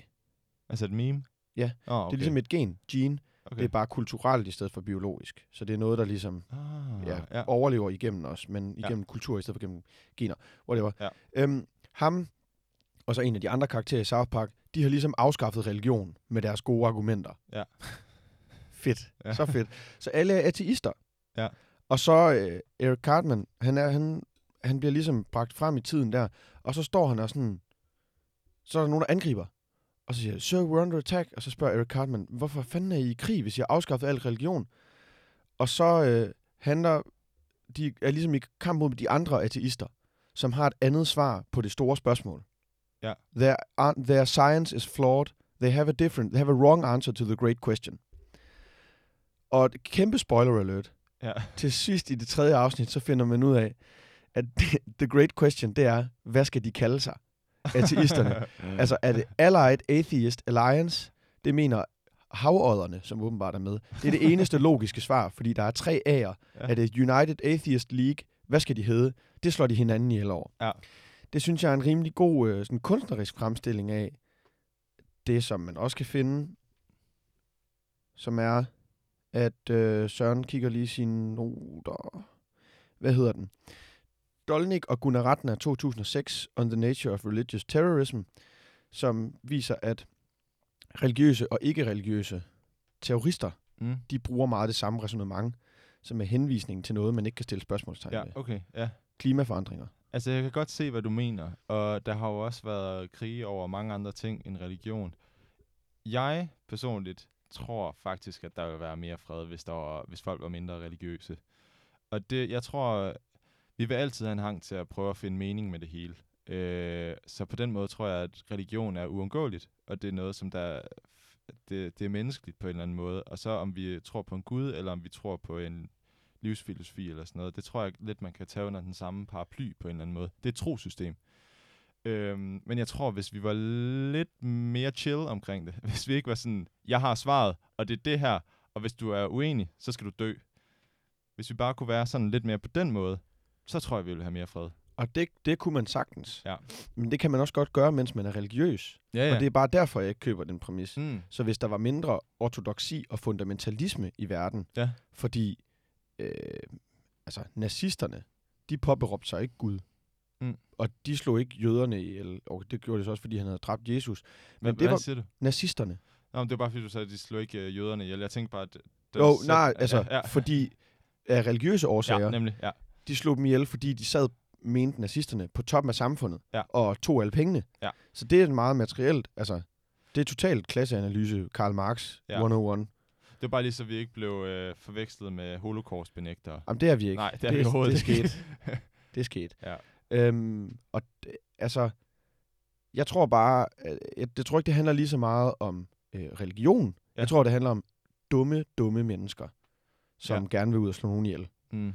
Altså et meme? Ja, Oh, okay. det er ligesom et gen, gene, okay. det er bare kulturelt i stedet for biologisk, så det er noget, der ligesom Ah, ja, ja. overlever igennem os, men igennem ja. kultur i stedet for gennem gener, whatever. Ja. Øhm, ham, og så en af de andre karakterer i South Park, de har ligesom afskaffet religion med deres gode argumenter. Ja. fedt, Ja. så fedt. Så alle er ateister. Ja. Og så øh, Eric Cartman, han, er, han, han bliver ligesom bragt frem i tiden der, og så står han og sådan, så er der nogen, der angriber. Og så siger Sir, we're under attack. Og så spørger Eric Cartman, hvorfor fanden er I i krig, hvis I har afskaffet al religion? Og så øh, handler, de er ligesom i kamp mod de andre ateister, som har et andet svar på det store spørgsmål. Ja. Their, their science is flawed. They have a different, they have a wrong answer to the great question. Og et kæmpe spoiler alert. Ja. til sidst i det tredje afsnit, så finder man ud af, at the great question, det er, hvad skal de kalde sig? Ateisterne. altså, er det Allied Atheist Alliance? Det mener havodderne, som åbenbart er med. Det er det eneste logiske svar, fordi der er tre A'er. Ja. Er det United Atheist League? Hvad skal de hedde? Det slår de hinanden ihjel over. Ja. Det synes jeg er en rimelig god øh, sådan kunstnerisk fremstilling af det, som man også kan finde, som er, at øh, Søren kigger lige sine noter. Hvad hedder den? Dolnik og Gunnar Ratner 2006 on the nature of religious terrorism, som viser, at religiøse og ikke-religiøse terrorister, mm. de bruger meget det samme resonemang, som er henvisning til noget, man ikke kan stille spørgsmålstegn Ja, ved. okay, ja. Klimaforandringer. Altså, jeg kan godt se, hvad du mener, og der har jo også været krige over mange andre ting end religion. Jeg personligt tror faktisk, at der vil være mere fred, hvis, der var, hvis folk var mindre religiøse. Og det, jeg tror, vi vil altid have en hang til at prøve at finde mening med det hele. Øh, så på den måde tror jeg, at religion er uundgåeligt, og det er noget, som der det, det er menneskeligt på en eller anden måde. Og så om vi tror på en Gud, eller om vi tror på en livsfilosofi eller sådan noget, det tror jeg lidt, man kan tage under den samme paraply på en eller anden måde. Det er et trosystem. Øhm, men jeg tror, hvis vi var lidt mere chill omkring det, hvis vi ikke var sådan, jeg har svaret, og det er det her, og hvis du er uenig, så skal du dø. Hvis vi bare kunne være sådan lidt mere på den måde, så tror jeg, vi ville have mere fred. Og det, det kunne man sagtens. Ja. Men det kan man også godt gøre, mens man er religiøs. Ja, Og det er bare derfor, jeg ikke køber den præmis. Mm. Så hvis der var mindre ortodoksi og fundamentalisme i verden, Ja. fordi øh, altså, nazisterne, de påberåbte sig ikke Gud. Mm. Og de slog ikke jøderne ihjel, og det gjorde det så også, fordi han havde dræbt Jesus. Men Men det hvad var siger du? nazisterne. Nå, men det var bare fordi, du sagde, at de slog ikke øh, jøderne ihjel. Jeg tænkte bare, at... Jo, nej, altså, Ja, ja. fordi af religiøse årsager, ja, nemlig, ja. De slog dem ihjel, fordi de sad, mente nazisterne, på toppen af samfundet, Ja. og tog alle pengene. Ja. Så det er meget materielt, altså, det er totalt klasseanalyse, Karl Marx, Ja. ja. 101. Det var bare lige, så vi ikke blev øh, forvekslet med holocaust-benægtere. Jamen, det er vi ikke. Nej, det er vi overhovedet det er ikke. sket. det er sket. Ja. Øhm, og altså, jeg tror bare, øh, jeg, jeg tror ikke, det handler lige så meget om øh, religion. Ja. Jeg tror, det handler om dumme, dumme mennesker, som Ja. gerne vil ud og slå nogen ihjel. Mm.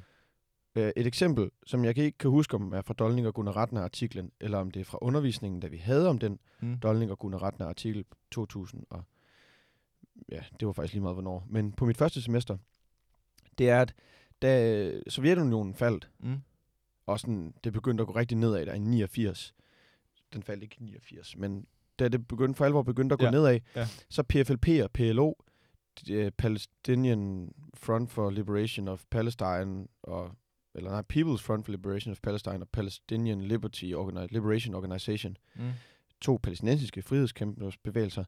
Øh, et eksempel, som jeg ikke kan huske, om er fra Dolning og Gunnar Ratner artiklen, eller om det er fra undervisningen, da vi havde om den Mm. Dolning og Gunnar Ratner artikel 2000 og ja, det var faktisk lige meget hvornår. Men på mit første semester, det er, at da Sovjetunionen faldt, Mm. og sådan, det begyndte at gå rigtig nedad der i 89. Den faldt ikke i 89, men da det begyndte for alvor begyndte at gå Ja, nedad, ja. så PFLP og PLO, uh, Palestinian Front for Liberation of Palestine, og, eller nej, People's Front for Liberation of Palestine og Palestinian Liberty Organi- Liberation Organization, Mm. to palæstinensiske frihedskæmpersbevægelser,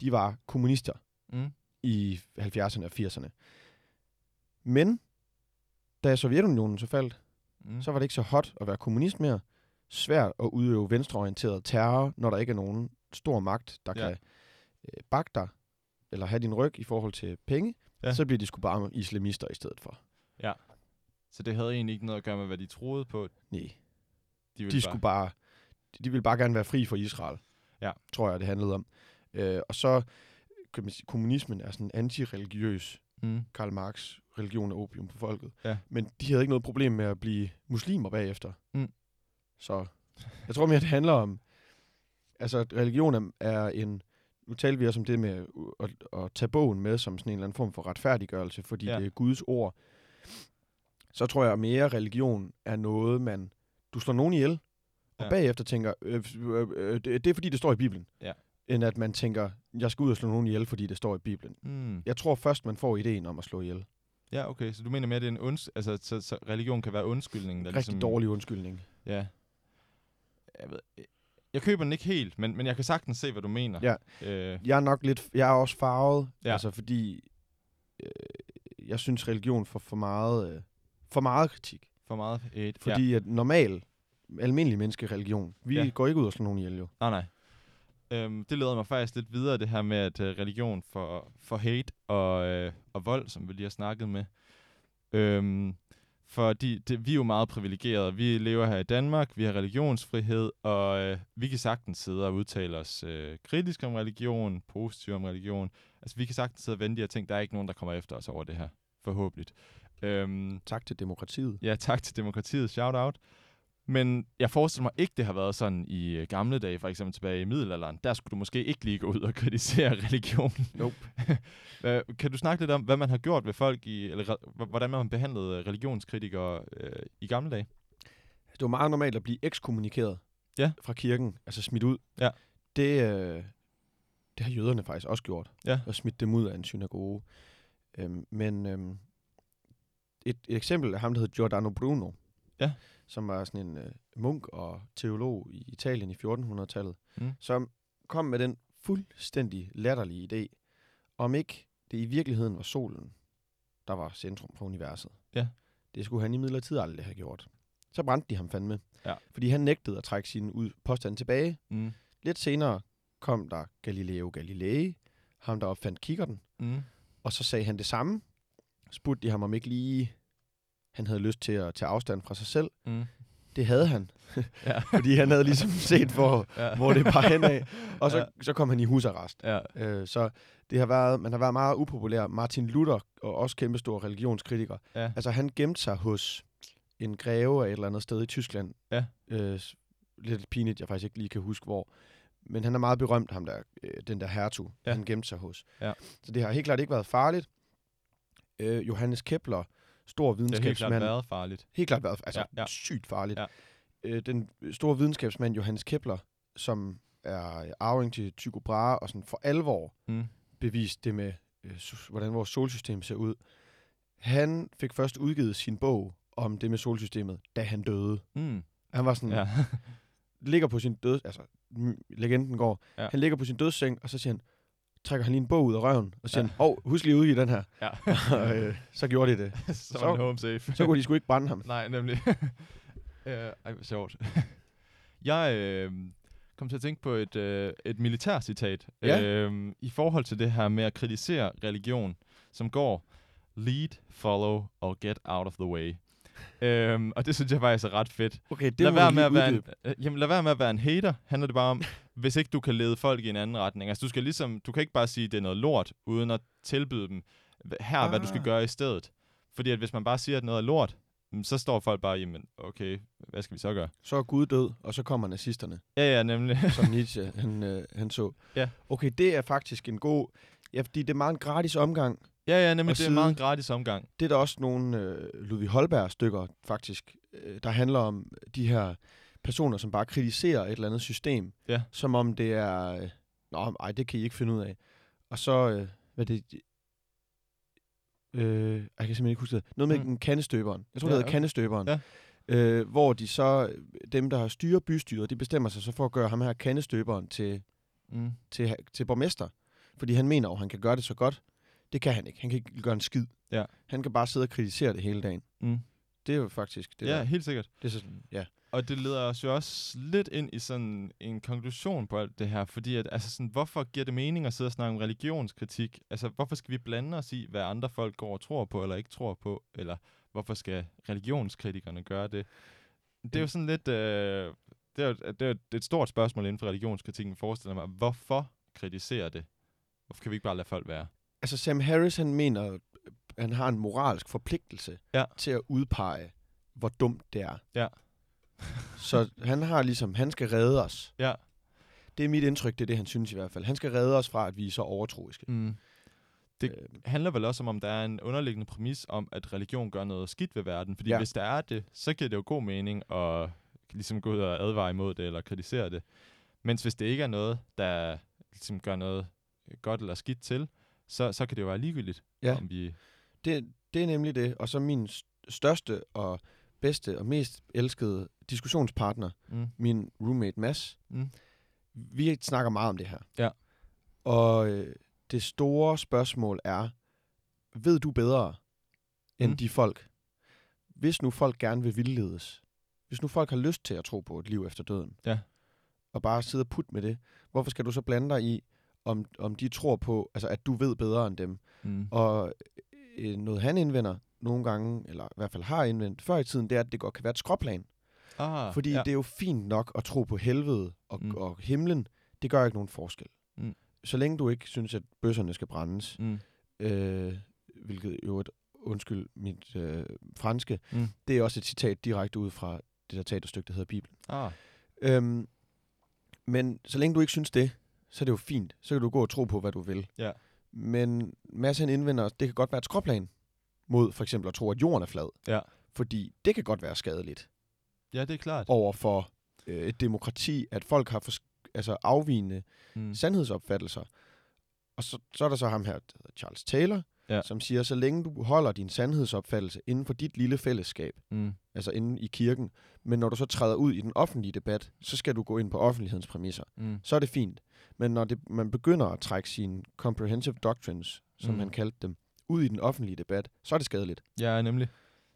de var kommunister Mm. i 70'erne og 80'erne. Men da Sovjetunionen så faldt, Mm. så var det ikke så hot at være kommunist mere. Svært at udøve venstreorienteret terror, når der ikke er nogen stor magt, der Ja. kan øh, bakke dig, eller have din ryg i forhold til penge. Ja. Så bliver de sgu bare islamister i stedet for. Ja. Så det havde egentlig ikke noget at gøre med, hvad de troede på. Nej, De, de ville skulle bare, de ville bare gerne være fri for Israel. Ja. Tror jeg, det handlede om. Øh, og så, kommunismen er sådan antireligiøs. Mm. Karl Marx, religion og opium på folket. Ja. Men de havde ikke noget problem med at blive muslimer bagefter. Mm. Så jeg tror mere, det handler om... Altså, religion er- en... Nu talte vi også om det med at, at tage bogen med som sådan en eller anden form for retfærdiggørelse, fordi ja. det er Guds ord. Så tror jeg mere, religion er noget, man... Du slår nogen ihjel, og Ja. bagefter tænker, øh, øh, øh, det, det er fordi, det står i Bibelen. Ja. End at man tænker, jeg skal ud og slå nogen ihjel, fordi det står i Bibelen. Mm. Jeg tror først, man får ideen om at slå ihjel. Ja, okay. Så du mener mere, at det er en unds- altså, så, så religion kan være undskyldningen? Der Rigtig ligesom, dårlig undskyldning. Ja. Jeg, ved, jeg køber den ikke helt, men, men jeg kan sagtens se, hvad du mener. Ja. Øh, Jeg er nok lidt, jeg er også farvet, ja. altså fordi øh, jeg synes religion får for meget, øh, for meget kritik. for meget hate. Fordi ja. at normal, almindelig menneskereligion, vi Ja. ja. går ikke ud og slår nogen ihjel jo. Nej, nej. Øhm, det leder mig faktisk lidt videre, det her med, at øh, religion for, for hate og, øh, og vold, som vi lige har snakket med. Øhm, fordi det, vi er jo meget privilegerede. Vi lever her i Danmark, vi har religionsfrihed, og øh, vi kan sagtens sidde og udtale os øh, kritisk om religion, positivt om religion. Altså, vi kan sagtens sidde og vende de her ting. Der er ikke nogen, der kommer efter os over det her, forhåbentlig. Øhm, Tak til demokratiet. ja, tak til demokratiet. Shout out. Men jeg forestiller mig ikke, det har været sådan i øh, gamle dage, for eksempel tilbage i middelalderen. Der skulle du måske ikke lige gå ud og kritisere religionen. Nope. Kan du snakke lidt om, hvad man har gjort ved folk, i, eller hvordan man har behandlet øh, religionskritikere øh, i gamle dage? Det var meget normalt at blive ekskommunikeret Ja. fra kirken, altså smidt ud. Ja. Det, øh, det har jøderne faktisk også gjort. Ja. Og smidt dem ud af en synagoge. Øhm, men øhm, et, et eksempel er ham, der hed Giordano Bruno. Ja. Som var sådan en øh, munk og teolog i Italien i 1400-tallet. Mm. Som kom med den fuldstændig latterlige idé, om ikke det i virkeligheden var solen, der var centrum for universet. Ja. Det skulle han i midlertid aldrig have gjort. Så brændte de ham fandme. Ja. Fordi han nægtede at trække sin ud- påstand tilbage. Mm. Lidt senere kom der Galileo Galilei, ham der opfandt kikkerten, Mm. og så sagde han det samme. Spurgte de ham om ikke lige, han havde lyst til at tage afstand fra sig selv. Mm. Det havde han, Ja. fordi han havde ligesom set, hvor, ja. hvor det bare henad. Og så, Ja. så kom han i husarrest. Ja. Øh, så det har været, man har været meget upopulær. Martin Luther, og også kæmpestor religionskritiker, Ja. altså han gemte sig hos en greve af et eller andet sted i Tyskland. Ja. Øh, lidt pinligt, jeg faktisk ikke lige kan huske hvor. Men han er meget berømt, ham der, øh, den der hertug, ja. han gemte sig hos. Ja. Så det har helt klart ikke været farligt. Øh, Johannes Kepler, stor Det har helt klart videnskabsmand. været farligt. Helt klart været altså, Ja, ja, sygt farligt. Ja. Øh, den store videnskabsmand Johannes Kepler, som er arving til Tycho Brahe, og sådan for alvor Mm. bevist det med, øh, hvordan vores solsystem ser ud. Han fik først udgivet sin bog om det med solsystemet, da han døde. Mm. Han var sådan, Ja. ligger på sin død, altså legenden går, ja. han ligger på sin dødsseng, og så siger han, trækker han lige en bog ud af røven, og siger Ja. åh, husk lige at udgive den her. ja. og, øh, så gjorde de det. så Så- home safe. Så kunne de sgu ikke brænde ham. Nej, nemlig. uh, ej, hvor sjovt. jeg øh, kom til at tænke på et, øh, et militærcitat. Ja. Øh, I forhold til det her med at kritisere religion, som går lead, follow og get out of the way. Øhm, og det synes jeg faktisk er ret fedt. Okay, det lad, være med at være en, øh, jamen, lad være med at være en hater, handler det bare om, hvis ikke du kan lede folk i en anden retning. Altså, du skal ligesom, du kan ikke bare sige, at det er noget lort, uden at tilbyde dem, her er, hvad du skal Ah. gøre i stedet. Fordi at hvis man bare siger, at noget er lort, mm, så står folk bare, jamen, okay, hvad skal vi så gøre? Så er Gud død, og så kommer nazisterne, Ja, ja, nemlig. som Nietzsche han, øh, han så. Ja. Okay, det er faktisk en god... Ja, fordi det er meget en gratis omgang. ja, ja, nemlig, Og det er meget en gratis omgang. Det er der også nogle øh, Ludvig Holberg-stykker, faktisk, øh, der handler om de her personer, som bare kritiserer et eller andet system. Ja. Som om det er... Øh, Nå, ej, det kan I ikke finde ud af. Og så... Øh, hvad det... Øh, jeg kan simpelthen ikke huske det. Noget med Mm. mm. kandestøberen. Jeg tror, Ja, det hedder okay. kandestøberen. Ja. Øh, hvor de så, dem der har styrer bystyret, de bestemmer sig så for at gøre ham her kandestøberen til, Mm. til, til borgmester. Fordi han mener jo, at han kan gøre det så godt. Det kan han ikke. Han kan ikke gøre en skid. Ja. Han kan bare sidde og kritisere det hele dagen. Mm. Det er jo faktisk det ja, der. helt sikkert. Det er sådan, ja. Og det leder os jo også lidt ind i sådan en konklusion på alt det her, fordi at, altså sådan, hvorfor giver det mening at sidde og snakke om religionskritik? Altså, hvorfor skal vi blande os i, hvad andre folk går og tror på, eller ikke tror på? Eller hvorfor skal religionskritikerne gøre det? Det er jo sådan lidt, øh, det, er jo, det er jo et- stort spørgsmål inden for religionskritikken, forestiller mig. Hvorfor kritisere det? Hvorfor kan vi ikke bare lade folk være? Altså Sam Harris, han mener, han har en moralsk forpligtelse Ja. til at udpege, hvor dumt det er. Ja. Så han har ligesom, han skal redde os. Ja. Det er mit indtryk, det er det, han synes i hvert fald. Han skal redde os fra, at vi er så overtroiske. Mm. Det Øh, handler vel også om, om der er en underliggende præmis om, at religion gør noget skidt ved verden. Fordi ja. Hvis der er det, så giver det jo god mening at ligesom gå ud og advare imod det, eller kritisere det. Mens hvis det ikke er noget, der ligesom gør noget godt eller skidt til, så, så kan det jo være ligegyldigt, Ja. om vi... Det, det er nemlig det. Og så min st- største og bedste og mest elskede diskussionspartner, Mm, min roommate Mads, mm, vi snakker meget om det her. Ja. Og øh, det store spørgsmål er, ved du bedre end Mm. de folk? Hvis nu folk gerne vil vildledes, hvis nu folk har lyst til at tro på et liv efter døden, Ja. og bare sidde og putte med det, hvorfor skal du så blande dig i, om, om de tror på, altså at du ved bedre end dem? mm. Og øh, noget han indvender nogle gange, eller i hvert fald har indvendt før i tiden, det er, at det godt kan være et skråplan. Ah, Fordi ja. det er jo fint nok at tro på helvede og, Mm. og himlen. Det gør ikke nogen forskel. Mm. Så længe du ikke synes, at bøsserne skal brændes, Mm, øh, hvilket jo et undskyld mit øh, franske, Mm. det er også et citat direkte ud fra det der teaterstykke, der hedder Bibelen. Ah, Øhm, men så længe du ikke synes det, så er det jo fint. Så kan du gå og tro på, hvad du vil. Ja. Men han indvender, det kan godt være et skråplan mod for eksempel at tro, at jorden er flad. Ja. Fordi det kan godt være skadeligt ja, det er klart. over for øh, et demokrati, at folk har fors- altså afvigende Mm. sandhedsopfattelser. Og så, så er der så ham her, Charles Taylor, Ja. som siger, så længe du holder din sandhedsopfattelse inden for dit lille fællesskab, Mm. altså inde i kirken, men når du så træder ud i den offentlige debat, så skal du gå ind på offentlighedens præmisser. Mm. Så er det fint. Men når det, man begynder at trække sine comprehensive doctrines, som mm. han kaldte dem, ud i den offentlige debat, så er det skadeligt. Ja, nemlig.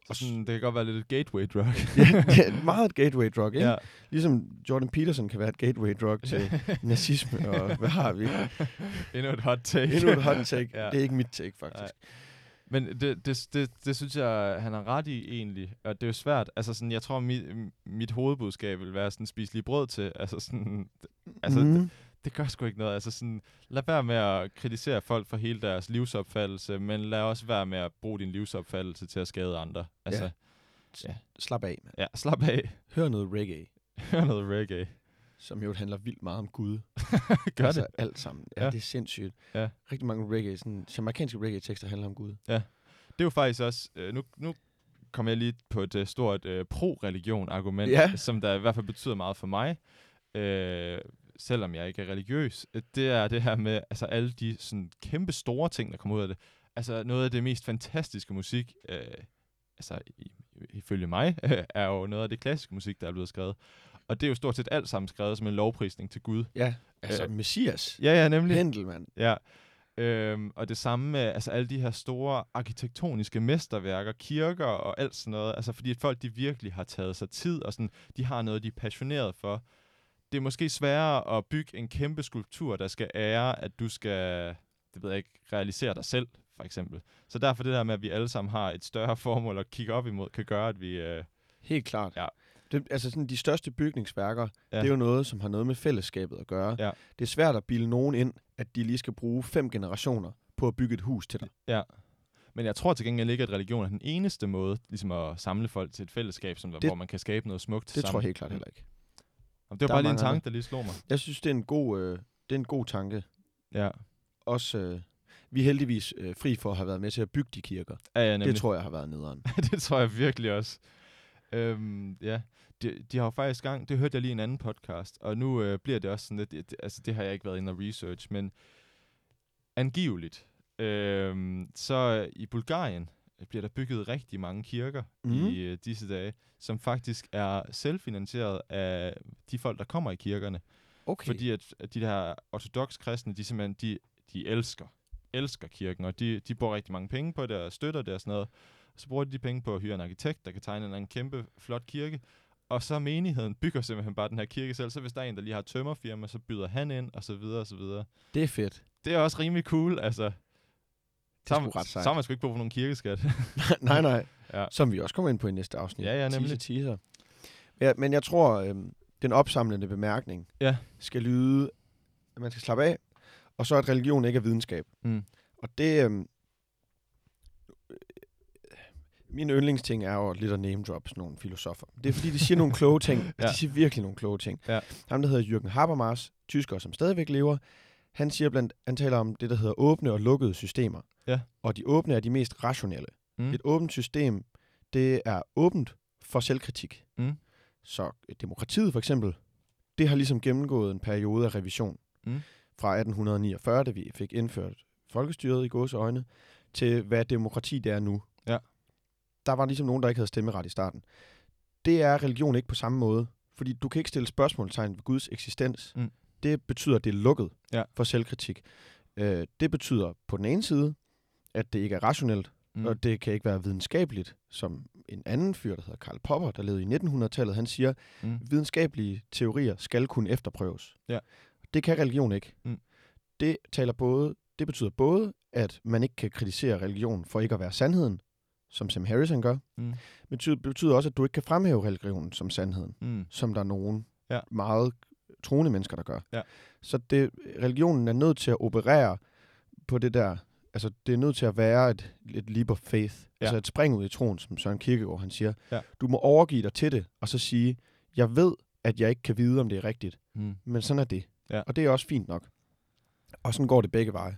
Og sådan, det kan godt være lidt et gateway drug. ja, meget et gateway drug, ikke? ja. Ligesom Jordan Peterson kan være et gateway drug til nazisme, og hvad har vi? Endnu et hot take. Endnu et hot take. Ja. Det er ikke mit take, faktisk. Nej. Men det, det, det, det synes jeg, han har ret i egentlig. Og det er jo svært. Altså sådan, jeg tror, mit, mit hovedbudskab vil være sådan, spise lige brød til. Altså sådan, altså, mm. Mhm. Det gør sgu ikke noget. Altså sådan, lad være med at kritisere folk for hele deres livsopfattelse, men lad også være med at bruge din livsopfattelse til at skade andre. Altså, Ja. ja. Slap af, mand. ja, slap af. Hør noget reggae, Hør noget reggae. som jo handler vildt meget om Gud. Gør altså, det. alt sammen. Ja, Ja. ja, det er sindssygt. Ja. Rigtig mange reggae, sådan, jamaikanske reggae-tekster handler om Gud. Det er jo faktisk også, øh, nu, nu kommer jeg lige på et øh, stort øh, pro-religion-argument, Ja. som der i hvert fald betyder meget for mig, øh, selvom jeg ikke er religiøs. Øh, Det er det her med altså, alle de sådan, kæmpe store ting, der kommer ud af det. Altså noget af det mest fantastiske musik, øh, altså ifølge mig, er jo noget af det klassiske musik, der er blevet skrevet. Og det er jo stort set alt sammen skrevet som en lovprisning til Gud. Ja, altså Øh, Messias. Ja, ja, nemlig. Händel, mand. Ja. Øhm, og det samme med altså, alle de her store arkitektoniske mesterværker, kirker og alt sådan noget. Altså fordi at folk de virkelig har taget sig tid, og sådan, de har noget, de er passioneret for. Det er måske sværere at bygge en kæmpe skulptur, der skal ære, at du skal, det ved jeg ikke, realisere dig selv, for eksempel. Så derfor det der med, at vi alle sammen har et større formål at kigge op imod, kan gøre, at vi... Øh, Helt klart. Ja. Det, altså sådan de største bygningsværker, Ja. det er jo noget, som har noget med fællesskabet at gøre. Ja. Det er svært at bilde nogen ind, at de lige skal bruge fem generationer på at bygge et hus til dig. ja. Men jeg tror til gengæld ikke, at religion er den eneste måde ligesom at samle folk til et fællesskab, som, Det- hvor man kan skabe noget smukt Det sammen. tror jeg helt klart heller ikke. Jamen, det var Der er bare lige en tanke, der lige slog mig. Jeg synes, det er en god, øh, det er en god tanke. Ja, Også, øh, vi er heldigvis øh, fri for at have været med til at bygge de kirker. ja, ja nemlig. Det tror jeg har været nederen. det tror jeg virkelig også. Øhm, ja, de, de har jo faktisk gang, det hørte jeg lige i en anden podcast, og nu øh, bliver det også sådan lidt, det, altså det har jeg ikke været inde og research, men angiveligt, øhm, så i Bulgarien bliver der bygget rigtig mange kirker mm. I øh, disse dage, som faktisk er selvfinansieret af de folk, der kommer i kirkerne. Okay. Fordi at, at de der ortodox kristne, de simpelthen, de, de elsker, elsker kirken, og de, de bruger rigtig mange penge på det, og støtter det og sådan noget. Og så bruger de de penge på at hyre en arkitekt, der kan tegne en kæmpe flot kirke. Og så menigheden bygger simpelthen bare den her kirke selv. Så hvis der er en, der lige har tømmerfirma, så byder han ind, og så videre, og så videre. Det er fedt. Det er også rimelig cool, altså. Er man- ret sejt. så man sgu ikke brug for nogen kirkeskat. nej, nej. Ja. Som vi også kommer ind på i næste afsnit. Ja, ja, nemlig. Teaser, teaser. Ja, men jeg tror, øhm, den opsamlende bemærkning Ja. skal lyde, at man skal slappe af, og så at religion ikke er videnskab. Mm. Og det... Øhm, min yndlingsting er jo lidt at name drop sådan nogle filosofer. Det er fordi, de siger nogle kloge ting. Ja. De siger virkelig nogle kloge ting. Ja. Ham, der hedder Jürgen Habermas, tysker, som stadigvæk lever, han siger blandt, han taler om det, der hedder åbne og lukkede systemer. Ja. Og de åbne er de mest rationelle. Mm. Et åbent system, det er åbent for selvkritik. Mm. Så demokratiet for eksempel, det har ligesom gennemgået en periode af revision. Mm. Fra 1849, da vi fik indført folkestyret i gåseøjne, til hvad demokrati det er nu. Ja. Der var ligesom nogen, der ikke havde stemmeret i starten. Det er religion ikke på samme måde, fordi du kan ikke stille spørgsmålstegn ved Guds eksistens. Mm. Det betyder, at det er lukket Ja. for selvkritik. Øh, det betyder på den ene side, at det ikke er rationelt, Mm. og det kan ikke være videnskabeligt, som en anden fyr, der hedder Karl Popper, der levede i 1900-tallet, han siger, Mm. videnskabelige teorier skal kunne efterprøves. Ja. Det kan religion ikke. Mm. Det, taler både, det betyder både, at man ikke kan kritisere religion for ikke at være sandheden, som Sam Harrison gør. Mm. Men det betyder, også, at du ikke kan fremhæve religionen som sandheden, Mm. som der er nogen Ja. meget troende mennesker, der gør. Ja. Så det, religionen er nødt til at operere på det der, altså, det er nødt til at være et, et leap of faith. Ja. Ja. Altså et spring ud i troen, som Søren Kierkegaard han siger. Ja. Du må overgive dig til det, og så sige, jeg ved, at jeg ikke kan vide, om det er rigtigt, Mm. men sådan er det. Ja. Og det er også fint nok. Og sådan går det begge veje.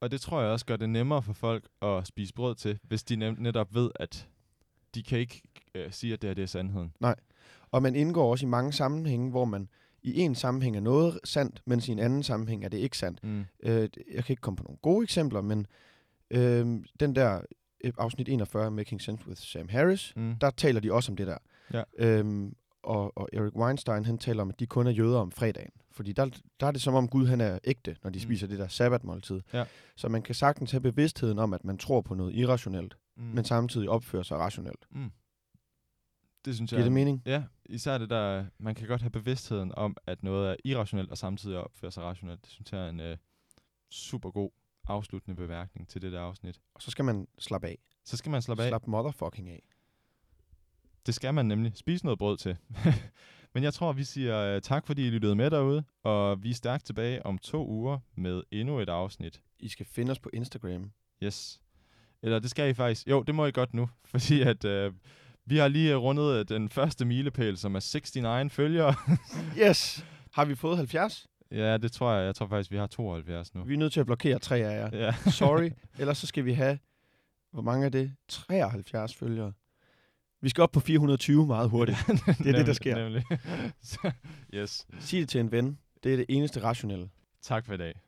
Og det tror jeg også gør det nemmere for folk at spise brød til, hvis de netop ved, at de kan ikke øh, sige, at det her det er sandheden. Og man indgår også i mange sammenhænge, hvor man i en sammenhæng er noget sandt, mens i en anden sammenhæng er det ikke sandt. Mm. Øh, jeg kan ikke komme på nogle gode eksempler, men øh, den der øh, afsnit 41, Making Sense with Sam Harris, Mm. der taler de også om det der. Ja. Øhm, og, og Eric Weinstein, han taler om, at de kun er jøder om fredagen. Fordi der, der er det som om Gud, han er ægte, når de Mm. spiser det der sabbatmåltid. Ja. Så man kan sagtens have bevidstheden om, at man tror på noget irrationelt, Mm. mm. men samtidig opfører sig rationelt. Mm. Det synes jeg Giver det mening? Ja, især det der, man kan godt have bevidstheden om, at noget er irrationelt, og samtidig opfører sig rationelt. Det synes jeg er en øh, super god afsluttende bemærkning til det der afsnit. Og så skal man slappe af. Så skal man slappe af. Slap motherfucking af. Det skal man nemlig. Spise noget brød til. Men jeg tror, vi siger uh, tak, fordi I lyttede med derude, og vi er stærkt tilbage om to uger med endnu et afsnit. I skal finde os på Instagram. Yes. Eller det skal I faktisk. Jo, det må I godt nu, fordi at uh, vi har lige rundet øh, den første milepæl, som er 69 følgere. Yes! Har vi fået 70? ja, det tror jeg. Jeg tror faktisk, vi har 72 nu. Vi er nødt til at blokere tre af jer. Ja. Sorry. Ellers så skal vi have, hvor mange er det? 73 følgere. Vi skal op på 420 meget hurtigt. det er det, der sker. Nemlig. Yes. Sig det til en ven. Det er det eneste rationelle. Tak for i dag.